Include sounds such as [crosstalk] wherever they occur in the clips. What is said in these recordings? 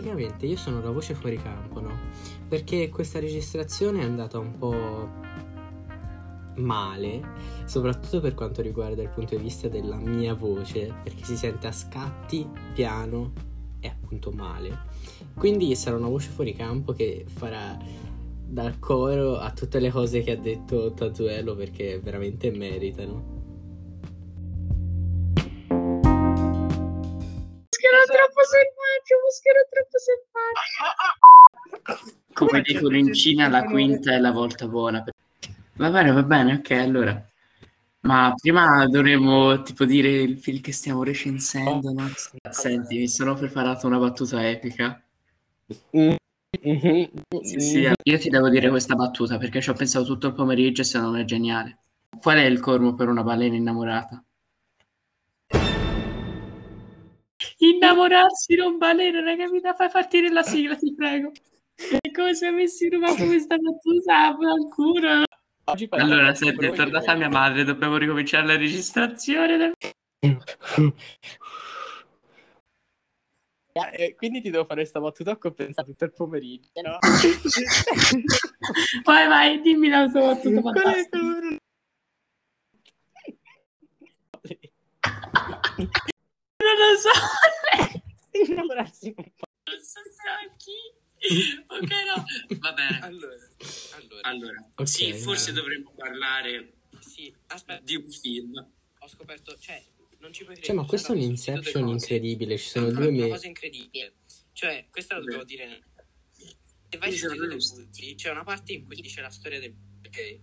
praticamente io sono la voce fuori campo, no? Perché questa registrazione è andata un po' male, soprattutto per quanto riguarda il punto di vista della mia voce, perché si sente a scatti, piano e appunto male. Quindi sarà una voce fuori campo che farà dal coro a tutte le cose che ha detto Tazuelo perché veramente meritano. Moschero troppo selvaggio, moschero troppo selvaggio. [laughs] Come dicono in Cina, la quinta è la volta buona. Va bene, va bene, ok, allora. Ma prima dovremmo tipo dire il film che stiamo recensendo, no? Senti, mi sono preparato una battuta epica. Sì, sì, io ti devo dire questa battuta perché ci ho pensato tutto il pomeriggio e secondo me è geniale. Qual è il cormo per una balena innamorata? Innamorarsi non balena, raga, mi da fai partire la sigla, ti prego. È come se avessi rubato questa battuta al culo. Allora, senti, è tornata mia madre, dobbiamo ricominciare la registrazione. Del... Eh, quindi ti devo fare questa battuta, ho compensato tutto il pomeriggio, no? [laughs] vai, vai, dimmi la tua battuta fantastica. Non lo so. Innamorarsi un po'. Non so chi. Ok, no. Va bene. Allora, allora, Allora, Ok, sì, forse eh. dovremmo parlare sì, aspetta, di un film. ho scoperto, cioè, non ci puoi credere. Cioè, ma questo è un Inception incredibile, ci sono Una- due Una me... cosa incredibile. Cioè, questa lo dobbiamo dire. Se vai su. Puzzi, c'è una parte in cui dice la storia del perché.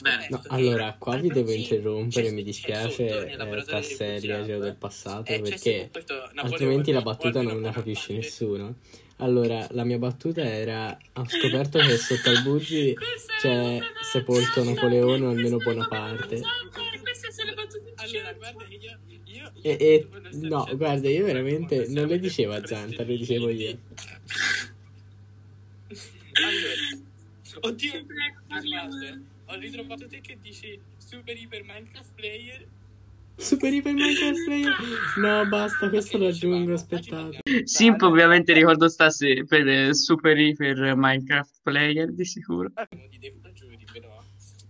Bene. No, allora, qua vi devo interrompere, mi dispiace, eh, Tasselli, Ageo del passato, eh, perché altrimenti la battuta non la capisce nessuno. Allora, la mia battuta era, ho scoperto che sotto al Buzzi [laughs] c'è sepolto Napoleone o almeno Bonaparte. Queste sono le battute Allora, guarda io, io, io E, e- no, guarda, io veramente non le diceva potresti Zanta, le dicevo io. Allora, oddio, guardate, ho ritrovato te che dici super iper Minecraft player. Super Iper Minecraft Player? No, basta, questo lo aggiungo, aspettate. Simp ovviamente ricordo stasera per eh, Super Iper Minecraft Player di sicuro. Di The Conjuring, però.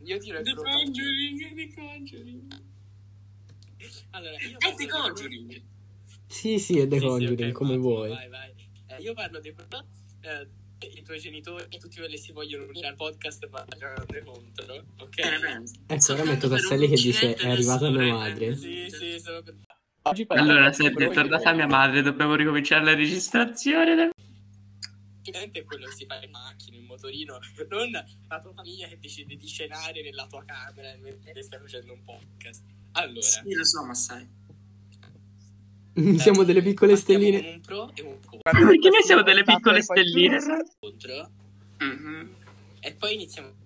Io direi The Conjuring, The Conjuring. Allora, io È The di- Conjuring. Sì, sì, è The Sì, sì, Conjuring, ok, come ottimo, vuoi. Vai, vai. Eh, io parlo di eh, i tuoi genitori e tutti quelli che si vogliono unire al podcast ma giocando contro, ok? Bene, bene. Ecco, ora metto Tasselli che dice è arrivata mia madre. eh. Sì, sì. Oggi Allora, senti, è tornata mia madre, dobbiamo ricominciare la registrazione. del- Ovviamente è quello che si fa in macchina, in motorino, [laughs] non la tua famiglia che decide di scenare nella tua camera mentre stai facendo un podcast. Allora, Sì, lo so, ma sai. [laughs] Siamo delle piccole stelline. un pro e un contro. Perché noi siamo delle piccole stelline. contro Mhm. e poi iniziamo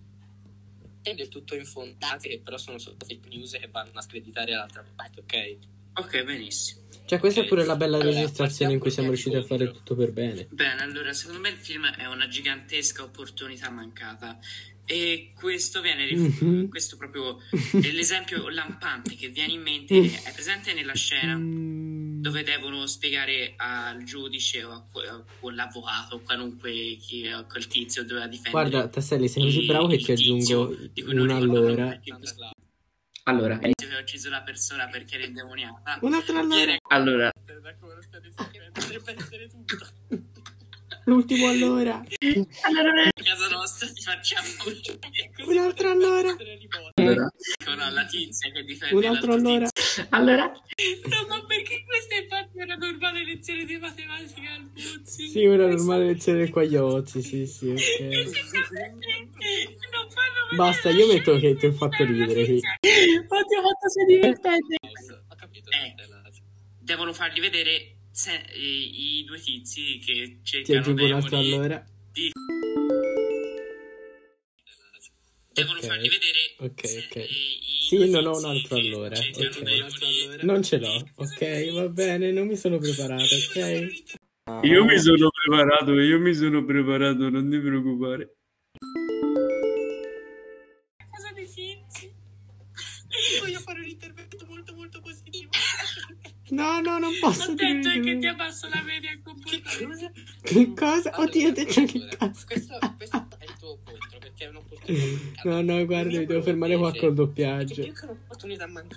del tutto infondate che però sono solo fake news che vanno a screditare l'altra parte, ok? Ok, benissimo. Cioè, questa è pure la bella Allora, registrazione in cui siamo riusciti a fare tutto per bene. Bene, allora, secondo me il film è una gigantesca opportunità mancata. E questo viene rif- Mhm. questo proprio è l'esempio [laughs] lampante che viene in mente è presente nella scena Mm. Dove devono spiegare al giudice o a o qualunque chi, a quel tizio doveva difendere Guarda, Tasselli, sei così bravo che ti aggiungo nome allora. Allora, tizio che ha ucciso la persona perché era indemoniata un'altra allora. allora potrebbe essere tutto. L'ultimo allora. allora a casa nostra ti facciamo Un'altra allora. allora con la tizia che difende Un altro allora. allora no ma perché questa è una normale lezione di matematica al Buzzi Sì, una normale lezione del Quagliozzi, sì, sì, ok. non fanno Basta, io metto che ti ho fatto ridere qui. Oddio, quanto sei divertente. Ho capito. Eh. Devono fargli vedere se- i, i due tizi che Ti cercano aggiungo un demoni. altro allora devono okay. farli vedere ok ok sì non ho un altro allora, okay. allora non ce l'ho ok va bene non mi sono preparato ok io mi sono preparato io mi sono preparato non ti preoccupare cosa ne senti? voglio fare un intervento molto molto positivo No, no, non posso. Ho detto dire... che ti abbasso la media al. Che cosa? Che cosa? Allora, Oddio, ho detto che cazzo. Questo, questo No, no, guarda, mi devo fermare qua col doppiaggio. Io che non ho a mancata.